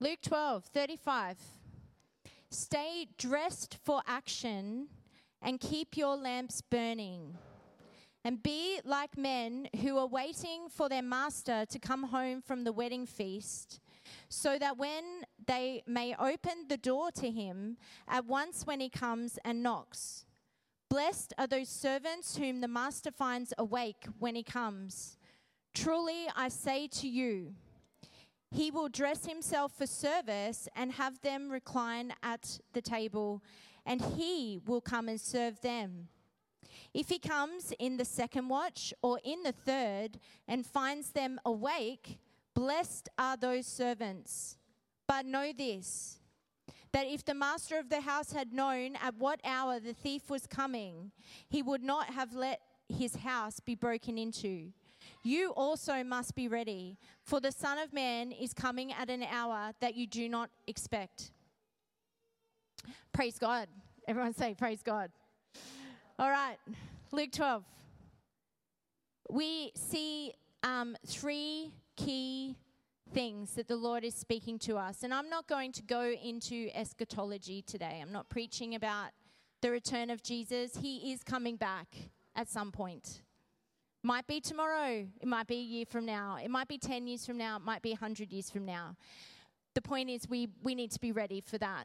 Luke 12, 35. Stay dressed for action and keep your lamps burning. And be like men who are waiting for their master to come home from the wedding feast, so that when they may open the door to him at once when he comes and knocks. Blessed are those servants whom the master finds awake when he comes. Truly I say to you, he will dress himself for service and have them recline at the table, and he will come and serve them. If he comes in the second watch or in the third and finds them awake, blessed are those servants. But know this that if the master of the house had known at what hour the thief was coming, he would not have let his house be broken into. You also must be ready, for the Son of Man is coming at an hour that you do not expect. Praise God. Everyone say, Praise God. All right, Luke 12. We see um, three key things that the Lord is speaking to us. And I'm not going to go into eschatology today. I'm not preaching about the return of Jesus. He is coming back at some point. Might be tomorrow, it might be a year from now, it might be 10 years from now, it might be 100 years from now. The point is, we, we need to be ready for that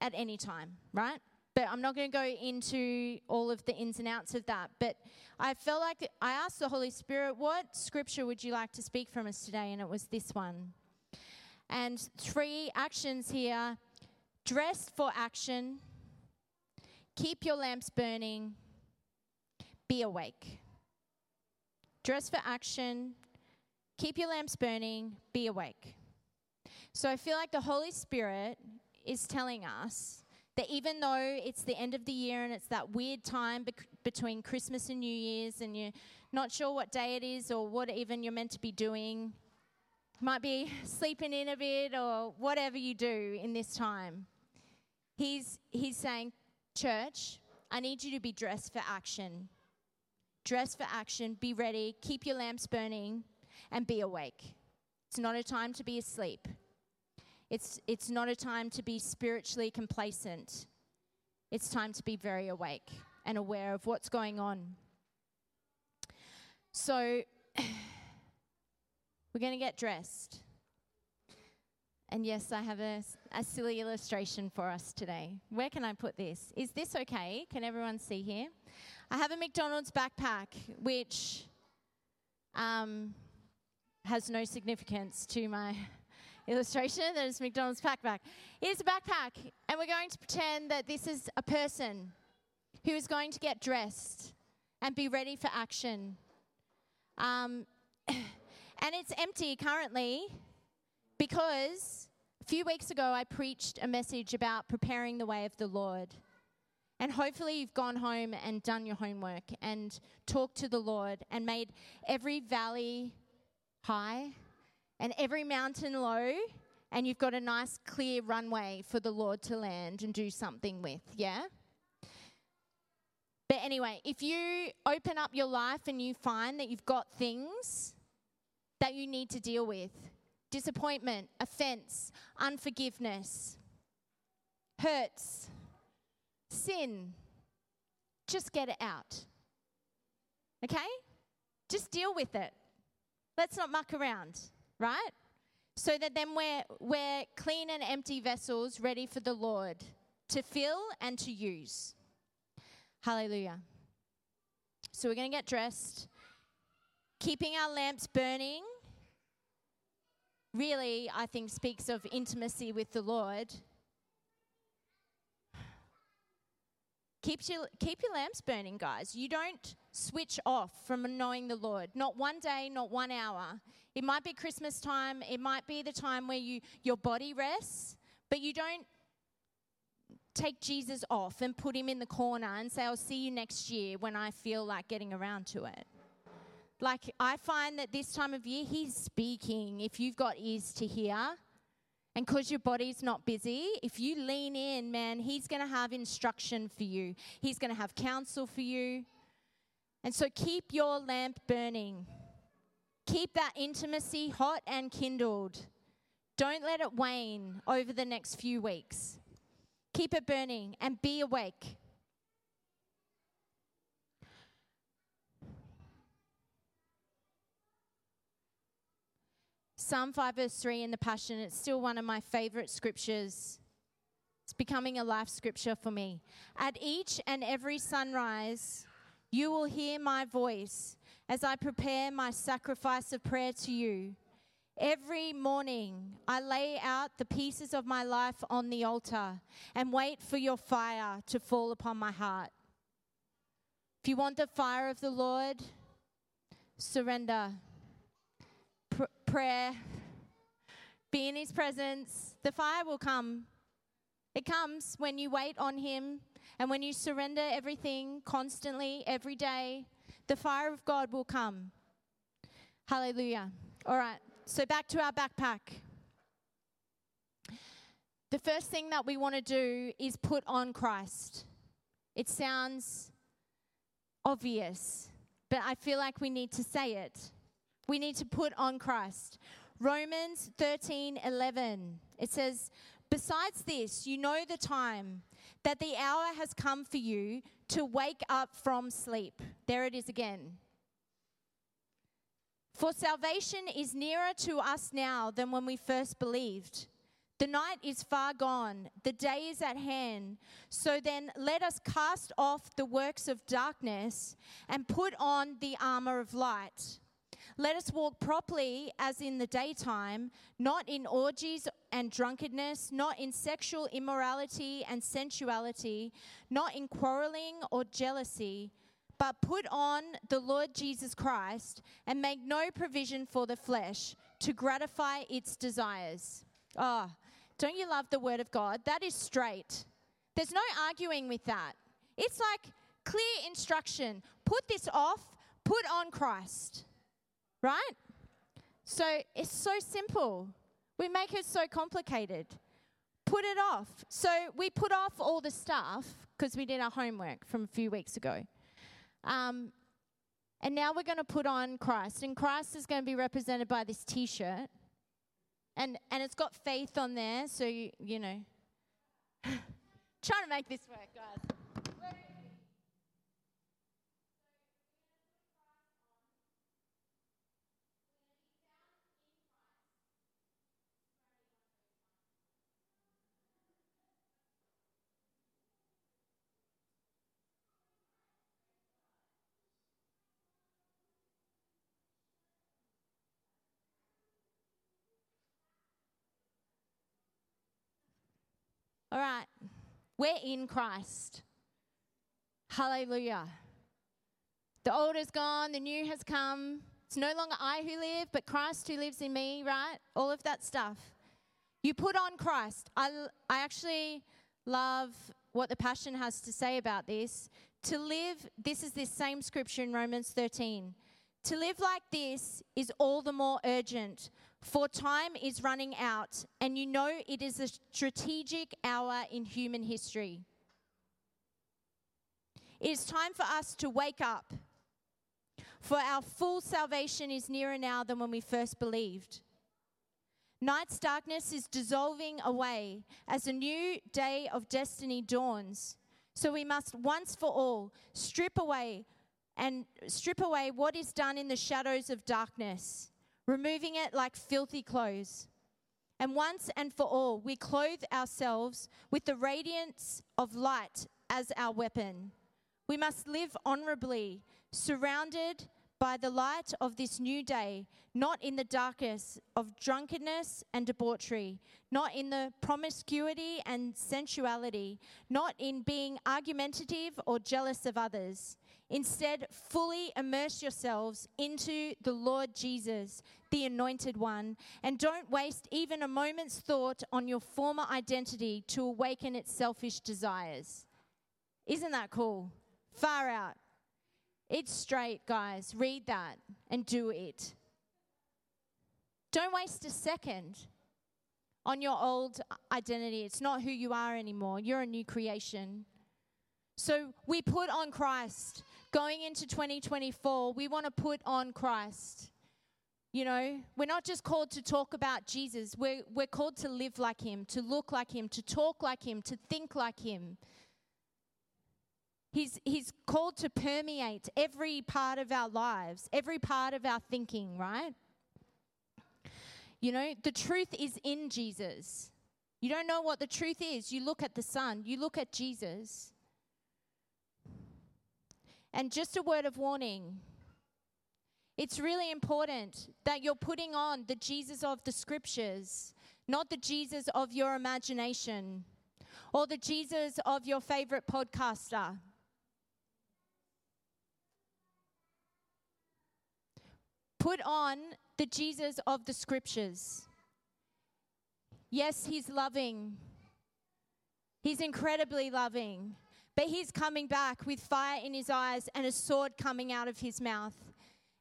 at any time, right? But I'm not going to go into all of the ins and outs of that. But I felt like I asked the Holy Spirit, what scripture would you like to speak from us today? And it was this one. And three actions here dress for action, keep your lamps burning, be awake. Dress for action, keep your lamps burning, be awake. So I feel like the Holy Spirit is telling us that even though it's the end of the year and it's that weird time between Christmas and New Year's, and you're not sure what day it is or what even you're meant to be doing, might be sleeping in a bit or whatever you do in this time, he's, he's saying, Church, I need you to be dressed for action. Dress for action, be ready, keep your lamps burning, and be awake. It's not a time to be asleep. It's, it's not a time to be spiritually complacent. It's time to be very awake and aware of what's going on. So, we're going to get dressed. And yes, I have a, a silly illustration for us today. Where can I put this? Is this okay? Can everyone see here? I have a McDonald's backpack, which um, has no significance to my illustration. There's McDonald's backpack. Here's a backpack, and we're going to pretend that this is a person who is going to get dressed and be ready for action. Um, and it's empty currently because a few weeks ago I preached a message about preparing the way of the Lord. And hopefully, you've gone home and done your homework and talked to the Lord and made every valley high and every mountain low, and you've got a nice clear runway for the Lord to land and do something with, yeah? But anyway, if you open up your life and you find that you've got things that you need to deal with disappointment, offense, unforgiveness, hurts, sin, just get it out. Okay? Just deal with it. Let's not muck around right? So that then we're, we're clean and empty vessels ready for the Lord to fill and to use. Hallelujah. So we're going to get dressed, keeping our lamps burning. Really, I think speaks of intimacy with the Lord. Keep your, keep your lamps burning, guys. You don't switch off from knowing the Lord. Not one day, not one hour. It might be Christmas time, it might be the time where you your body rests, but you don't take Jesus off and put him in the corner and say, I'll see you next year when I feel like getting around to it. Like, I find that this time of year, he's speaking. If you've got ears to hear, and because your body's not busy, if you lean in, man, he's going to have instruction for you, he's going to have counsel for you. And so keep your lamp burning. Keep that intimacy hot and kindled. Don't let it wane over the next few weeks. Keep it burning and be awake. Psalm 5, verse 3 in the Passion, it's still one of my favorite scriptures. It's becoming a life scripture for me. At each and every sunrise, you will hear my voice as I prepare my sacrifice of prayer to you. Every morning, I lay out the pieces of my life on the altar and wait for your fire to fall upon my heart. If you want the fire of the Lord, surrender, prayer, be in His presence. The fire will come. It comes when you wait on Him and when you surrender everything constantly, every day. The fire of God will come. Hallelujah. All right. So back to our backpack. The first thing that we want to do is put on Christ. It sounds obvious, but I feel like we need to say it. We need to put on Christ. Romans 13 11. It says, Besides this, you know the time that the hour has come for you to wake up from sleep. There it is again. For salvation is nearer to us now than when we first believed. The night is far gone, the day is at hand. So then, let us cast off the works of darkness and put on the armor of light. Let us walk properly as in the daytime, not in orgies and drunkenness, not in sexual immorality and sensuality, not in quarreling or jealousy but put on the Lord Jesus Christ and make no provision for the flesh to gratify its desires. Oh, don't you love the word of God? That is straight. There's no arguing with that. It's like clear instruction. Put this off, put on Christ. Right? So it's so simple. We make it so complicated. Put it off. So we put off all the stuff because we did our homework from a few weeks ago. Um, and now we're going to put on Christ. And Christ is going to be represented by this t shirt. And, and it's got faith on there. So, you, you know, trying to make this work, guys. All right. We're in Christ. Hallelujah. The old is gone, the new has come. It's no longer I who live, but Christ who lives in me, right? All of that stuff. You put on Christ. I, I actually love what the Passion has to say about this. To live, this is this same scripture in Romans 13. To live like this is all the more urgent for time is running out, and you know it is a strategic hour in human history. It is time for us to wake up, for our full salvation is nearer now than when we first believed. Night's darkness is dissolving away as a new day of destiny dawns. So we must once for all strip away and strip away what is done in the shadows of darkness removing it like filthy clothes. And once and for all, we clothe ourselves with the radiance of light as our weapon. We must live honorably, surrounded by the light of this new day, not in the darkness of drunkenness and debauchery, not in the promiscuity and sensuality, not in being argumentative or jealous of others. Instead, fully immerse yourselves into the Lord Jesus, the Anointed One, and don't waste even a moment's thought on your former identity to awaken its selfish desires. Isn't that cool? Far out. It's straight, guys. Read that and do it. Don't waste a second on your old identity. It's not who you are anymore. You're a new creation. So we put on Christ. Going into 2024, we want to put on Christ. You know, we're not just called to talk about Jesus, we're, we're called to live like him, to look like him, to talk like him, to think like him. He's, he's called to permeate every part of our lives, every part of our thinking, right? You know, the truth is in Jesus. You don't know what the truth is. You look at the Son, you look at Jesus. And just a word of warning it's really important that you're putting on the Jesus of the scriptures, not the Jesus of your imagination or the Jesus of your favorite podcaster. Put on the Jesus of the scriptures. Yes, he's loving. He's incredibly loving. But he's coming back with fire in his eyes and a sword coming out of his mouth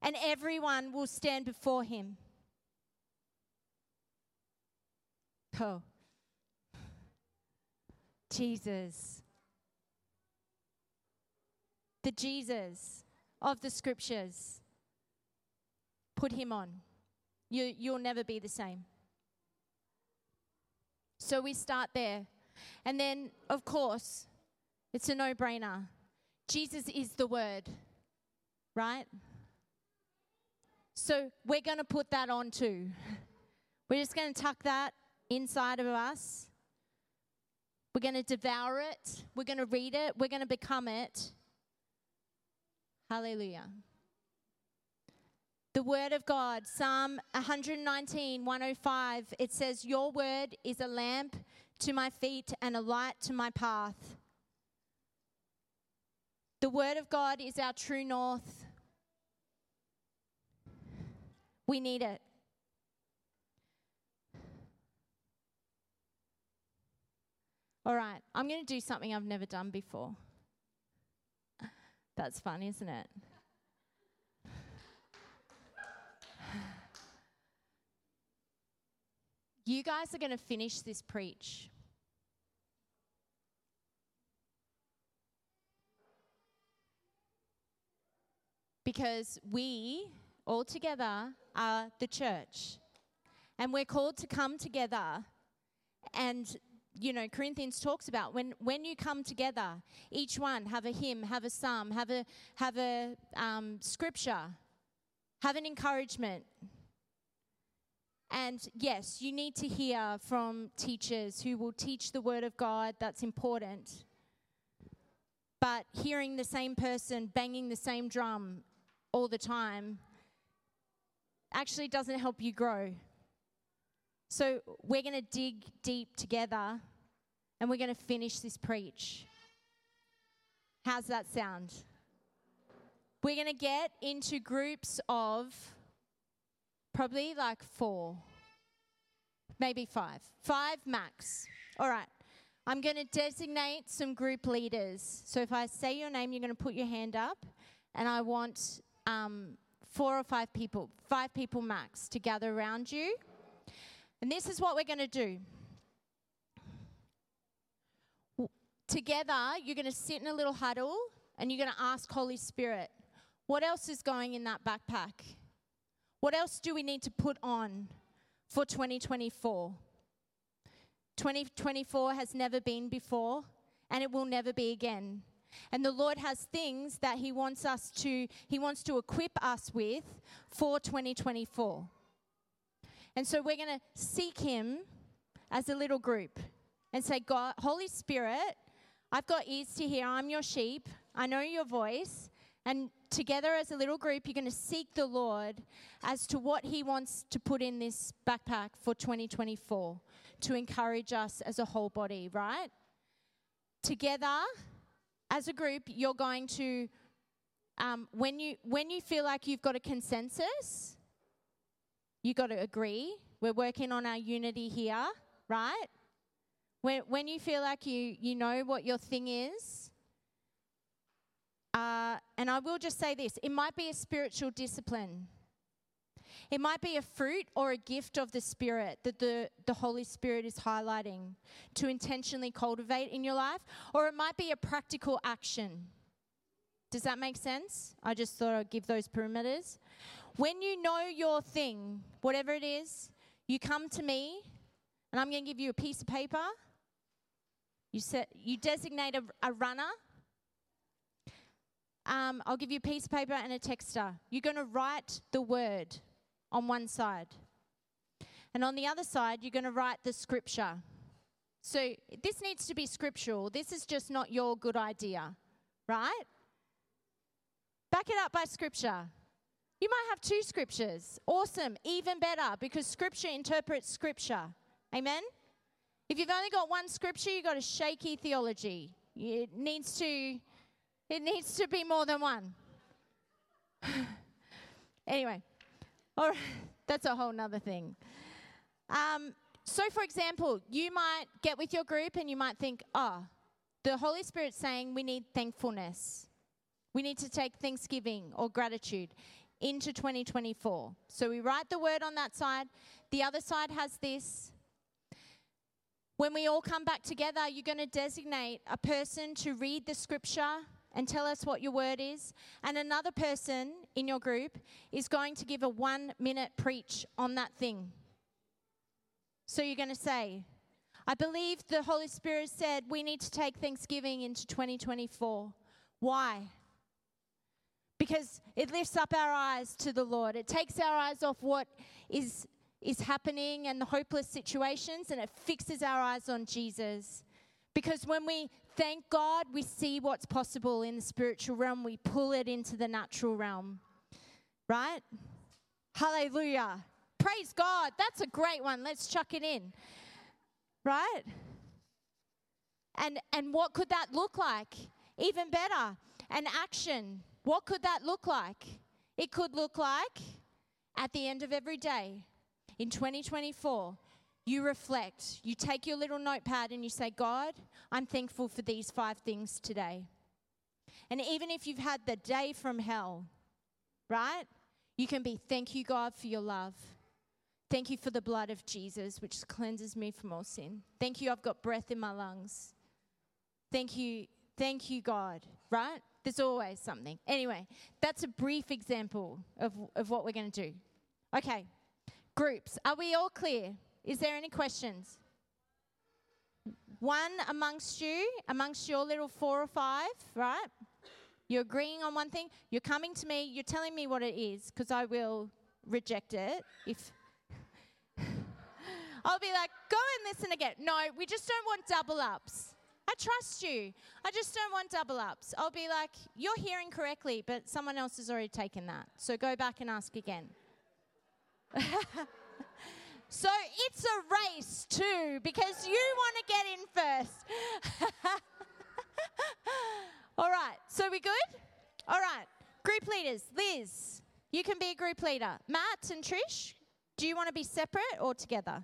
and everyone will stand before him. Oh, Jesus. The Jesus of the scriptures. Put him on. You, you'll never be the same. So we start there. And then, of course, it's a no brainer. Jesus is the Word, right? So we're going to put that on too. We're just going to tuck that inside of us. We're going to devour it. We're going to read it. We're going to become it. Hallelujah. The word of God, Psalm 119, 105, it says, Your word is a lamp to my feet and a light to my path. The word of God is our true north. We need it. All right, I'm going to do something I've never done before. That's fun, isn't it? You guys are going to finish this preach. Because we all together are the church. And we're called to come together. And, you know, Corinthians talks about when, when you come together, each one have a hymn, have a psalm, have a, have a um, scripture, have an encouragement. And yes, you need to hear from teachers who will teach the word of God. That's important. But hearing the same person banging the same drum all the time actually doesn't help you grow. So we're going to dig deep together and we're going to finish this preach. How's that sound? We're going to get into groups of probably like four, maybe five, five max. All right. I'm going to designate some group leaders. So if I say your name, you're going to put your hand up, and I want um, four or five people, five people max, to gather around you. And this is what we're going to do. Together, you're going to sit in a little huddle and you're going to ask Holy Spirit, what else is going in that backpack? What else do we need to put on for 2024? 2024 has never been before and it will never be again. And the Lord has things that He wants us to, He wants to equip us with for 2024. And so we're going to seek Him as a little group and say, God, Holy Spirit, I've got ears to hear. I'm your sheep. I know your voice. And together as a little group, you're going to seek the Lord as to what He wants to put in this backpack for 2024 to encourage us as a whole body, right? Together, as a group, you're going to, um, when, you, when you feel like you've got a consensus, you got to agree. We're working on our unity here, right? When, when you feel like you, you know what your thing is, uh, and I will just say this it might be a spiritual discipline. It might be a fruit or a gift of the Spirit that the, the Holy Spirit is highlighting to intentionally cultivate in your life, or it might be a practical action. Does that make sense? I just thought I'd give those perimeters. when you know your thing, whatever it is, you come to me and I'm going to give you a piece of paper. You, set, you designate a, a runner. Um, I'll give you a piece of paper and a texter. You're going to write the word on one side. And on the other side, you're going to write the scripture. So this needs to be scriptural. This is just not your good idea, right? Back it up by scripture. You might have two scriptures. Awesome, even better, because scripture interprets scripture. Amen? If you've only got one scripture, you've got a shaky theology. It needs to, it needs to be more than one. anyway, right, that's a whole nother thing. Um, so, for example, you might get with your group and you might think, oh, the Holy Spirit's saying we need thankfulness. We need to take thanksgiving or gratitude into 2024. So we write the word on that side. The other side has this. When we all come back together, you're going to designate a person to read the scripture and tell us what your word is. And another person in your group is going to give a one minute preach on that thing. So you're going to say, I believe the Holy Spirit said we need to take Thanksgiving into 2024. Why? Because it lifts up our eyes to the Lord. It takes our eyes off what is, is happening and the hopeless situations and it fixes our eyes on Jesus. Because when we thank God, we see what's possible in the spiritual realm, we pull it into the natural realm. Right? Hallelujah. Praise God. That's a great one. Let's chuck it in. Right? And and what could that look like? Even better, an action. What could that look like? It could look like at the end of every day in 2024, you reflect, you take your little notepad and you say, God, I'm thankful for these five things today. And even if you've had the day from hell, right? You can be, thank you, God, for your love. Thank you for the blood of Jesus, which cleanses me from all sin. Thank you, I've got breath in my lungs. Thank you, thank you, God, right? There's always something. Anyway, that's a brief example of, of what we're going to do. Okay, groups. Are we all clear? Is there any questions? One amongst you, amongst your little four or five, right? You're agreeing on one thing. You're coming to me. You're telling me what it is because I will reject it if I'll be like, go and listen again. No, we just don't want double ups. I trust you. I just don't want double ups. I'll be like, you're hearing correctly, but someone else has already taken that. So go back and ask again. so it's a race too, because you want to get in first. All right, so we good? All right, group leaders, Liz, you can be a group leader. Matt and Trish, do you want to be separate or together?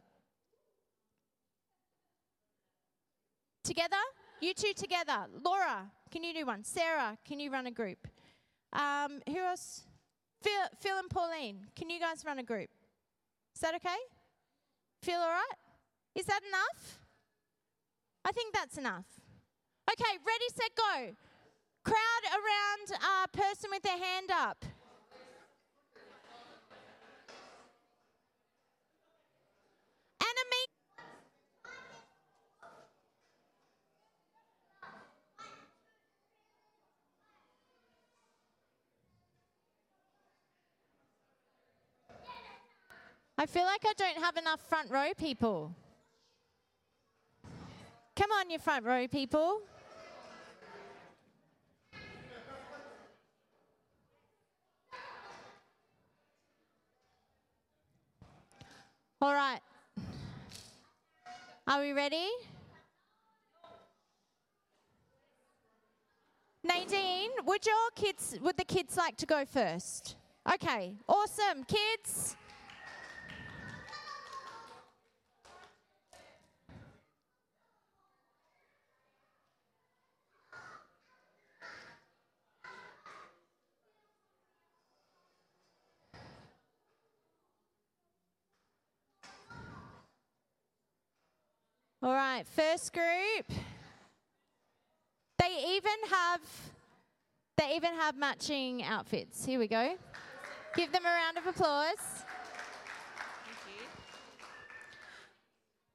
Together? You two together. Laura, can you do one? Sarah, can you run a group? Um, who else? Phil, Phil and Pauline, can you guys run a group? Is that okay? Feel all right? Is that enough? I think that's enough. Okay, ready, set, go. Crowd around a person with their hand up. I feel like I don't have enough front row people. Come on, you front row people. All right. Are we ready? Nadine, would your kids, would the kids like to go first? Okay, awesome. Kids, All right, first group. They even have they even have matching outfits. Here we go. Give them a round of applause.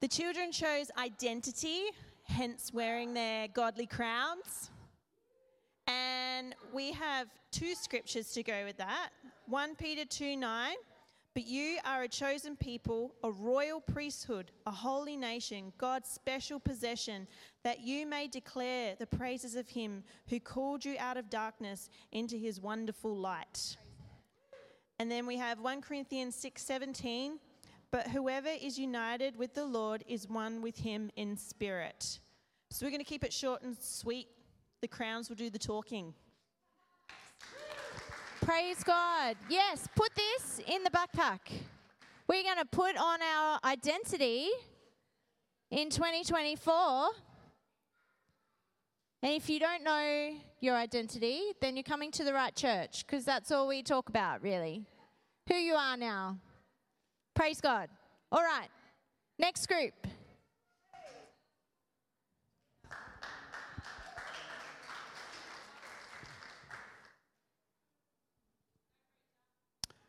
The children chose identity, hence wearing their godly crowns. And we have two scriptures to go with that. 1 Peter 2 9. But you are a chosen people, a royal priesthood, a holy nation, God's special possession, that you may declare the praises of him who called you out of darkness into his wonderful light. And then we have 1 Corinthians 6 17. But whoever is united with the Lord is one with him in spirit. So we're going to keep it short and sweet. The crowns will do the talking. Praise God. Yes, put this in the backpack. We're going to put on our identity in 2024. And if you don't know your identity, then you're coming to the right church because that's all we talk about, really. Who you are now. Praise God. All right, next group.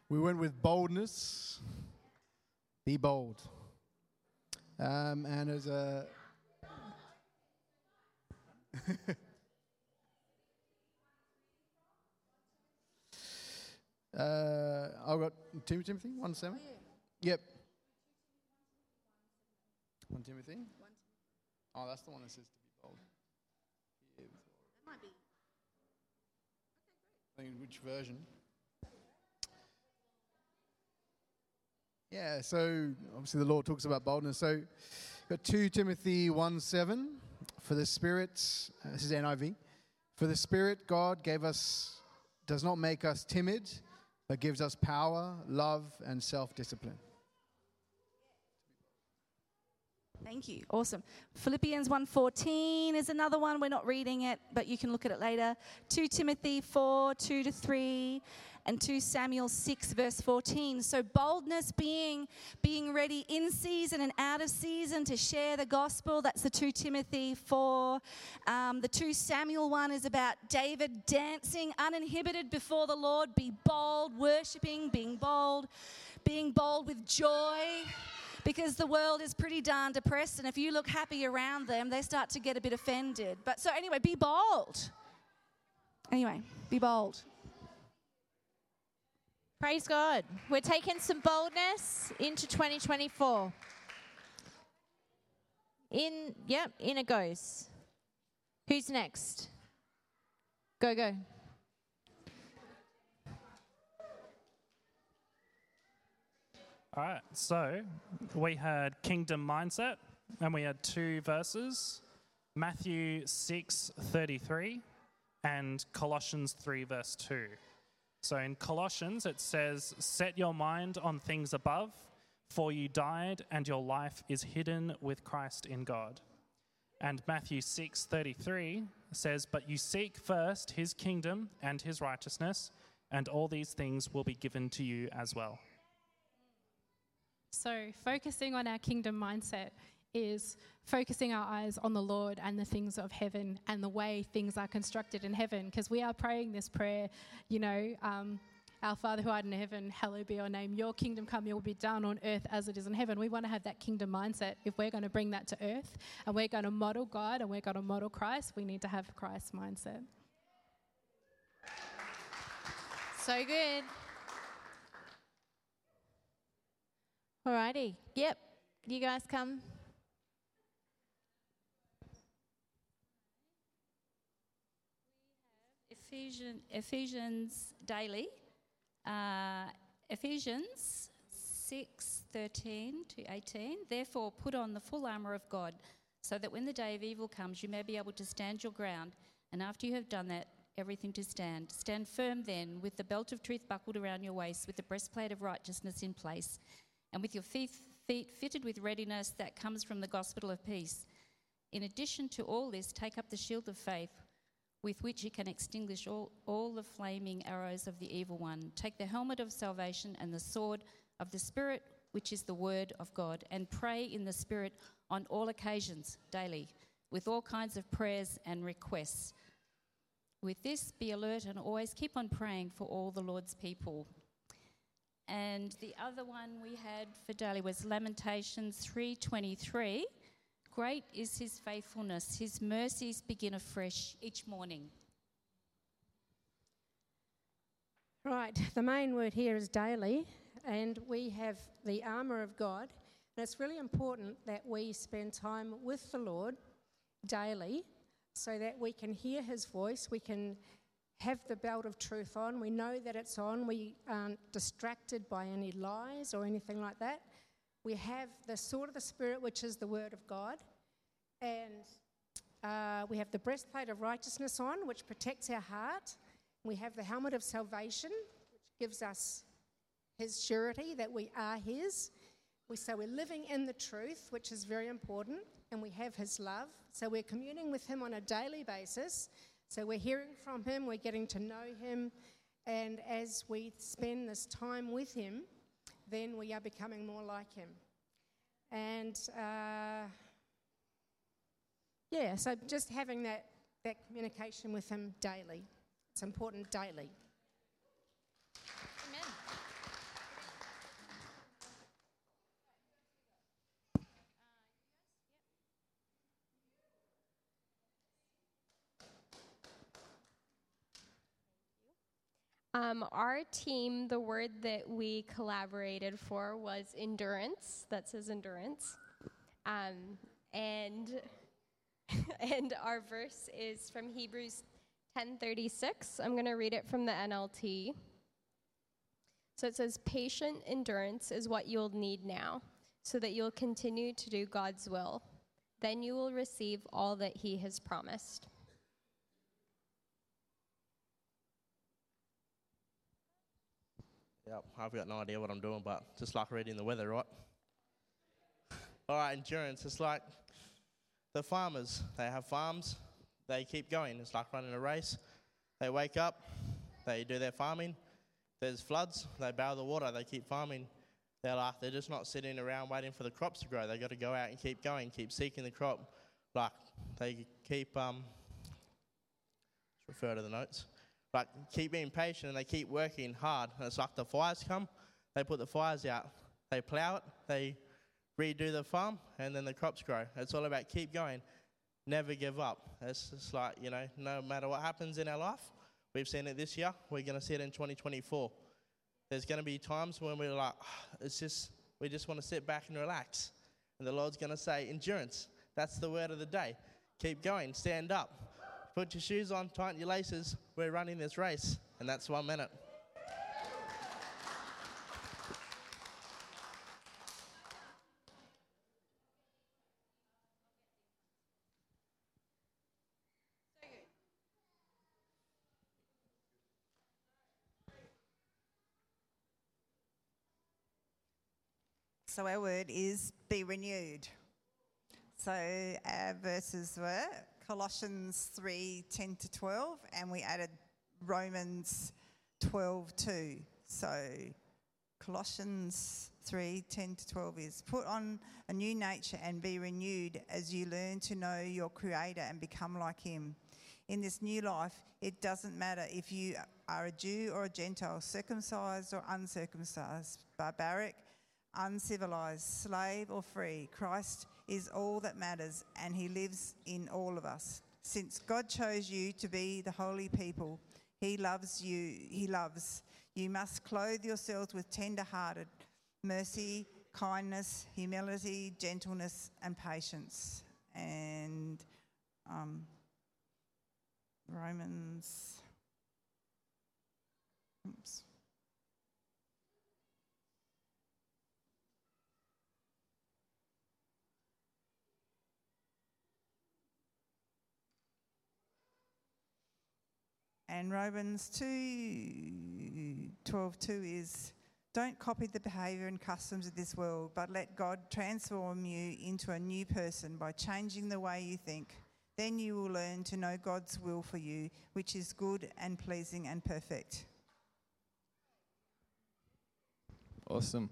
We went with boldness. Be bold. Um, and as a. uh, I've got Tim- Timothy, 1 7. Yep. 1 Timothy? Oh, that's the one that says to be bold. Yeah, that might be. I think which version? Yeah, so obviously the Lord talks about boldness. So, got 2 Timothy 1 7. For the Spirit, uh, this is NIV. For the Spirit God gave us, does not make us timid, but gives us power, love, and self discipline. Thank you. Awesome. Philippians 1:14 is another one. We're not reading it, but you can look at it later. 2 Timothy 4, 2 to 3, and 2 Samuel 6 verse 14. So boldness being being ready in season and out of season to share the gospel. That's the 2 Timothy 4. Um, the 2 Samuel one is about David dancing uninhibited before the Lord. Be bold, worshiping, being bold, being bold with joy because the world is pretty darn depressed, and if you look happy around them, they start to get a bit offended. But so, anyway, be bold. Anyway, be bold. Praise God. We're taking some boldness into 2024. In, yep, in it goes. Who's next? Go, go. All right, so we had kingdom mindset, and we had two verses Matthew 6 33 and Colossians 3, verse 2. So in Colossians, it says, Set your mind on things above, for you died, and your life is hidden with Christ in God. And Matthew 6 33 says, But you seek first his kingdom and his righteousness, and all these things will be given to you as well. So, focusing on our kingdom mindset is focusing our eyes on the Lord and the things of heaven and the way things are constructed in heaven. Because we are praying this prayer, you know, um, our Father who art in heaven, hallowed be your name. Your kingdom come, your will be done on earth as it is in heaven. We want to have that kingdom mindset. If we're going to bring that to earth and we're going to model God and we're going to model Christ, we need to have Christ's mindset. So good. Alrighty. Yep. You guys come. Ephesians, Ephesians daily, uh, Ephesians 6 13 to 18. Therefore, put on the full armour of God, so that when the day of evil comes, you may be able to stand your ground. And after you have done that, everything to stand. Stand firm then, with the belt of truth buckled around your waist, with the breastplate of righteousness in place, and with your feet, feet fitted with readiness that comes from the gospel of peace. In addition to all this, take up the shield of faith with which you can extinguish all, all the flaming arrows of the evil one. Take the helmet of salvation and the sword of the Spirit, which is the word of God, and pray in the Spirit on all occasions, daily, with all kinds of prayers and requests. With this, be alert and always keep on praying for all the Lord's people. and the other one we had for daily was Lamentations 3:23. Great is his faithfulness. His mercies begin afresh each morning. Right, the main word here is daily, and we have the armour of God. And it's really important that we spend time with the Lord daily so that we can hear his voice, we can have the belt of truth on, we know that it's on, we aren't distracted by any lies or anything like that. We have the sword of the Spirit, which is the word of God, and uh, we have the breastplate of righteousness on, which protects our heart. We have the helmet of salvation, which gives us his surety that we are his. We, so we're living in the truth, which is very important, and we have his love. So we're communing with him on a daily basis. So we're hearing from him, we're getting to know him, and as we spend this time with him, then we are becoming more like him. And uh, yeah, so just having that, that communication with him daily. It's important daily. Amen. Um, our team, the word that we collaborated for was endurance. That says endurance. Um, and and our verse is from Hebrews 10:36. I'm going to read it from the NLT. So it says patient endurance is what you'll need now so that you'll continue to do God's will. Then you will receive all that he has promised. Yep, I've got no idea what I'm doing, but just like reading the weather, right? All right, endurance. It's like the farmers. They have farms. They keep going. It's like running a race. They wake up. They do their farming. There's floods. They bow the water. They keep farming. They're like they're just not sitting around waiting for the crops to grow. They got to go out and keep going, keep seeking the crop. Like they keep um. Let's refer to the notes. Like keep being patient and they keep working hard. And it's like the fires come, they put the fires out. They plow it. They redo the farm, and then the crops grow. It's all about keep going, never give up. It's just like you know, no matter what happens in our life, we've seen it this year. We're going to see it in 2024 there's going to be times when we're like, "Ah, it's just, we just want to sit back and relax. And the Lord's going to say, endurance. That's the word of the day. Keep going, stand up, put your shoes on, tighten your laces. We're running this race, and that's one minute. So our word is be renewed. So our verses were Colossians 3 10 to 12, and we added Romans 12 2. So Colossians 3 10 to 12 is put on a new nature and be renewed as you learn to know your Creator and become like Him. In this new life, it doesn't matter if you are a Jew or a Gentile, circumcised or uncircumcised, barbaric, uncivilized, slave or free. Christ is all that matters, and He lives in all of us. Since God chose you to be the holy people, He loves you. He loves. You must clothe yourselves with tender-hearted mercy, kindness, humility, gentleness, and patience. And um, Romans. Oops. And Romans 2 12 2 is don't copy the behavior and customs of this world, but let God transform you into a new person by changing the way you think. Then you will learn to know God's will for you, which is good and pleasing and perfect. Awesome.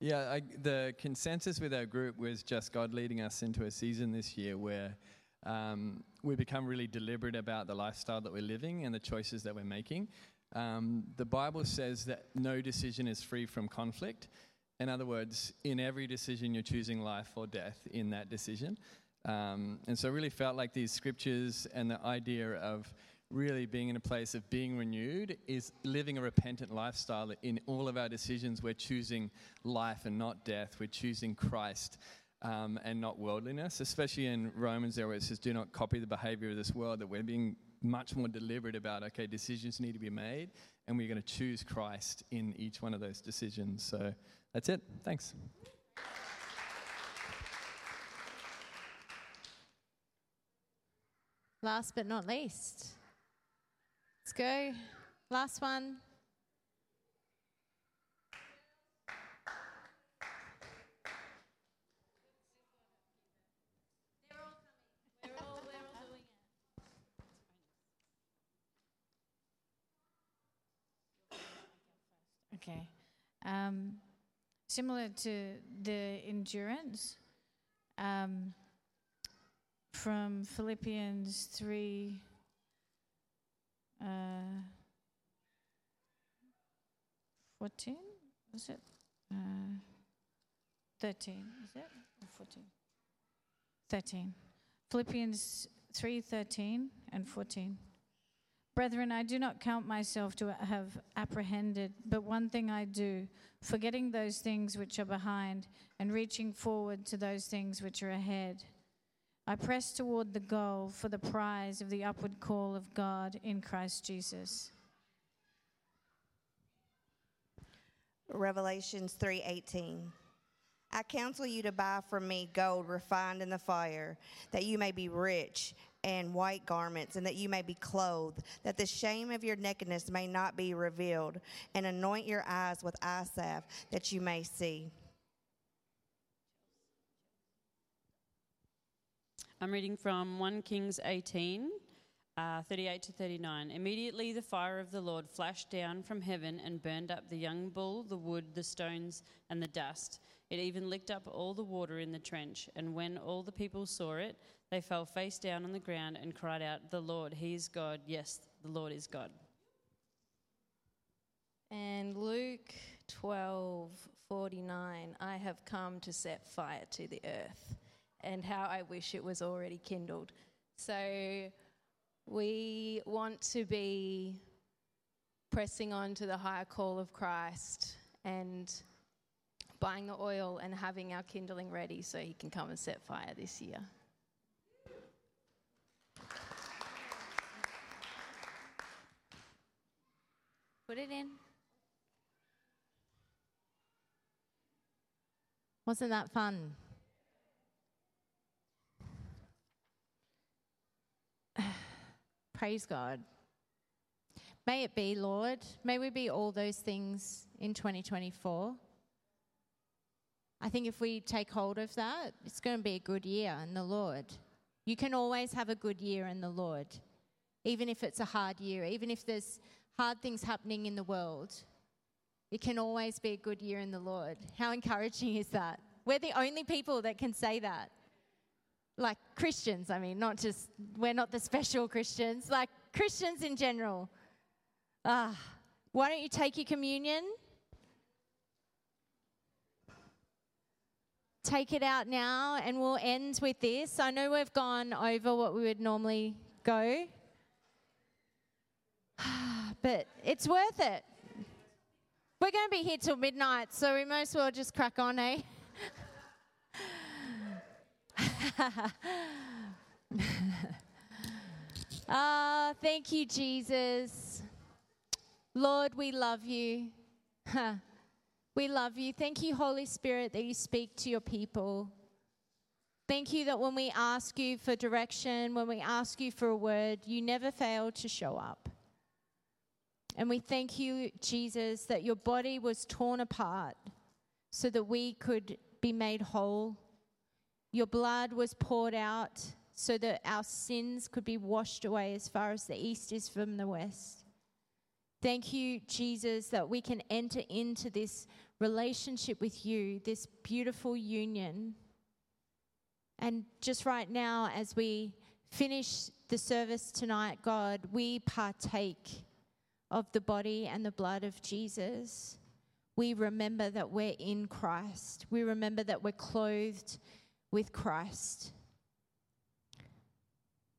Yeah, I, the consensus with our group was just God leading us into a season this year where um, we become really deliberate about the lifestyle that we're living and the choices that we're making. Um, the Bible says that no decision is free from conflict. In other words, in every decision, you're choosing life or death in that decision. Um, and so I really felt like these scriptures and the idea of really being in a place of being renewed is living a repentant lifestyle. In all of our decisions, we're choosing life and not death. We're choosing Christ um, and not worldliness, especially in Romans there where it says, do not copy the behavior of this world, that we're being much more deliberate about, okay, decisions need to be made, and we're going to choose Christ in each one of those decisions. So that's it. Thanks. Last but not least, let's go. Last one. Okay. Um, similar to the endurance, um, from Philippians 3. Uh, 14 is it? Uh, 13 is it? Or 14 13 philippians 3 13 and 14 Brethren, I do not count myself to have apprehended, but one thing I do, forgetting those things which are behind and reaching forward to those things which are ahead. I press toward the goal for the prize of the upward call of God in Christ Jesus. Revelations 3:18 I counsel you to buy from me gold refined in the fire that you may be rich and white garments, and that you may be clothed, that the shame of your nakedness may not be revealed, and anoint your eyes with eye salve, that you may see. I'm reading from 1 Kings 18, uh, 38 to 39. Immediately the fire of the Lord flashed down from heaven and burned up the young bull, the wood, the stones, and the dust. It even licked up all the water in the trench. And when all the people saw it, they fell face down on the ground and cried out, The Lord, He is God. Yes, the Lord is God. And Luke 12 49, I have come to set fire to the earth, and how I wish it was already kindled. So we want to be pressing on to the higher call of Christ and buying the oil and having our kindling ready so he can come and set fire this year. Put it in. Wasn't that fun? Praise God. May it be, Lord. May we be all those things in 2024. I think if we take hold of that, it's going to be a good year in the Lord. You can always have a good year in the Lord, even if it's a hard year, even if there's hard things happening in the world. It can always be a good year in the Lord. How encouraging is that? We're the only people that can say that. Like Christians, I mean, not just, we're not the special Christians, like Christians in general. Ah, why don't you take your communion? Take it out now, and we'll end with this. I know we've gone over what we would normally go, but it's worth it. We're going to be here till midnight, so we might as well just crack on, eh? Ah, thank you, Jesus. Lord, we love you. we love you. Thank you, Holy Spirit, that you speak to your people. Thank you that when we ask you for direction, when we ask you for a word, you never fail to show up. And we thank you, Jesus, that your body was torn apart so that we could be made whole. Your blood was poured out so that our sins could be washed away as far as the east is from the west. Thank you, Jesus, that we can enter into this relationship with you, this beautiful union. And just right now, as we finish the service tonight, God, we partake of the body and the blood of Jesus, we remember that we're in Christ. We remember that we're clothed with Christ.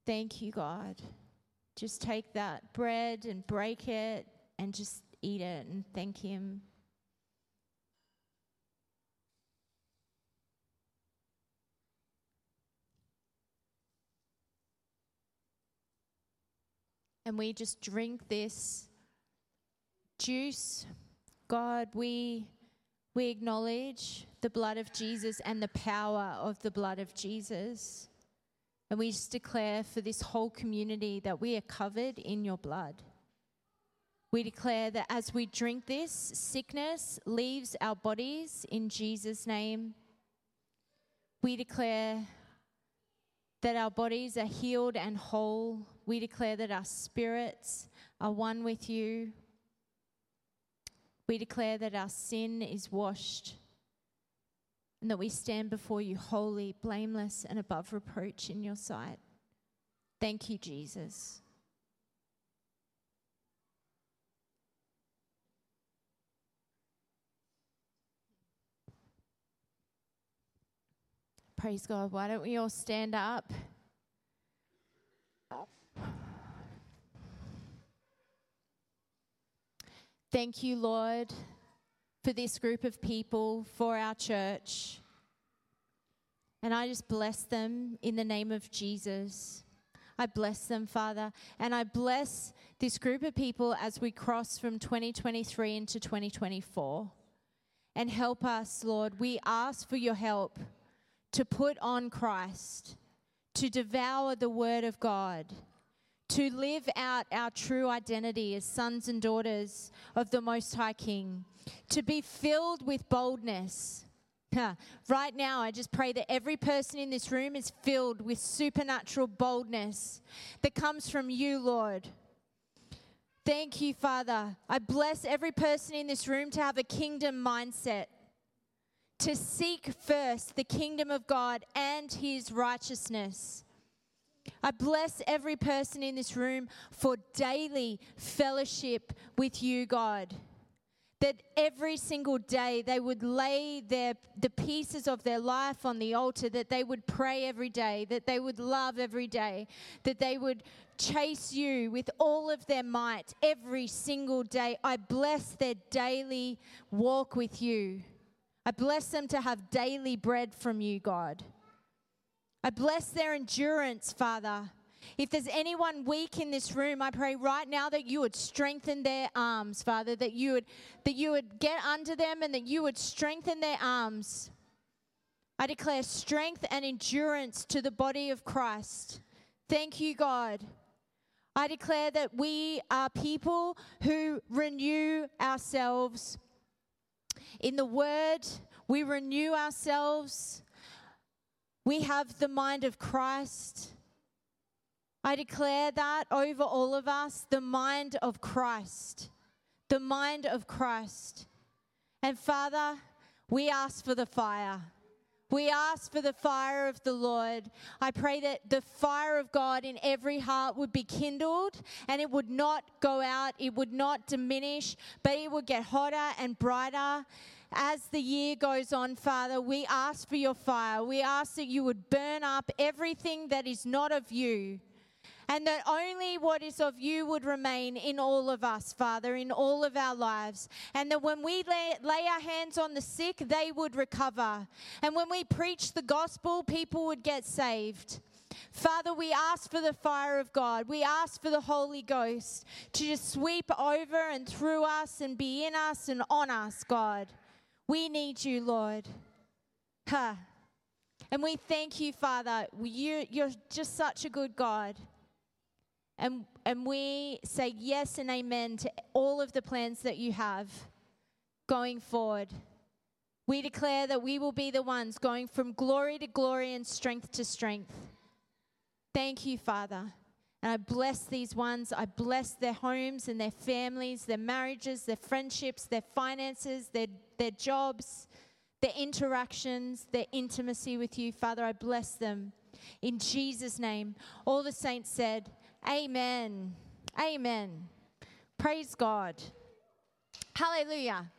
Thank you, God. Just take that bread and break it and just eat it and thank Him. And we just drink this juice. God, we, we acknowledge the blood of Jesus and the power of the blood of Jesus. And we just declare for this whole community that we are covered in your blood. We declare that as we drink this, sickness leaves our bodies in Jesus' name. We declare that our bodies are healed and whole. We declare that our spirits are one with you. We declare that our sin is washed and that we stand before you holy, blameless, and above reproach in your sight. Thank you, Jesus. Praise God. Why don't we all stand up? Thank you, Lord, for this group of people, for our church. And I just bless them in the name of Jesus. I bless them, Father. And I bless this group of people as we cross from 2023 into 2024. And help us, Lord. We ask for your help to put on Christ, to devour the Word of God to live out our true identity as sons and daughters of the Most High King, to be filled with boldness. Right now, I just pray that every person in this room is filled with supernatural boldness that comes from you, Lord. Thank you, Father. I bless every person in this room to have a kingdom mindset, to seek first the kingdom of God and his righteousness I bless every person in this room for daily fellowship with you, God. That every single day they would lay their, the pieces of their life on the altar, that they would pray every day, that they would love every day, that they would chase you with all of their might every single day. I bless their daily walk with you. I bless them to have daily bread from you, God. I bless their endurance, Father. If there's anyone weak in this room, I pray right now that you would strengthen their arms, Father, that you would that you would get under them and that you would strengthen their arms. I declare strength and endurance to the body of Christ. Thank you, God. I declare that we are people who renew ourselves. In the word, we renew ourselves we have the mind of Christ. I declare that over all of us the mind of Christ. The mind of Christ. And Father, we ask for the fire. We ask for the fire of the Lord. I pray that the fire of God in every heart would be kindled and it would not go out, it would not diminish, but it would get hotter and brighter as the year goes on, Father, we ask for your fire. We ask that you would burn up everything that is not of you. And that only what is of you would remain in all of us, Father, in all of our lives. And that when we lay, lay our hands on the sick, they would recover. And when we preach the gospel, people would get saved. Father, we ask for the fire of God. We ask for the Holy Ghost to just sweep over and through us and be in us and on us, God. We need you, Lord. Huh. And we thank you, Father. You, you're just such a good God. And, and we say yes and amen to all of the plans that you have going forward. We declare that we will be the ones going from glory to glory and strength to strength. Thank you, Father. And I bless these ones. I bless their homes and their families, their marriages, their friendships, their finances, their, their jobs, their interactions, their intimacy with you. Father, I bless them. In Jesus' name, all the saints said, Amen. Amen. Praise God. Hallelujah.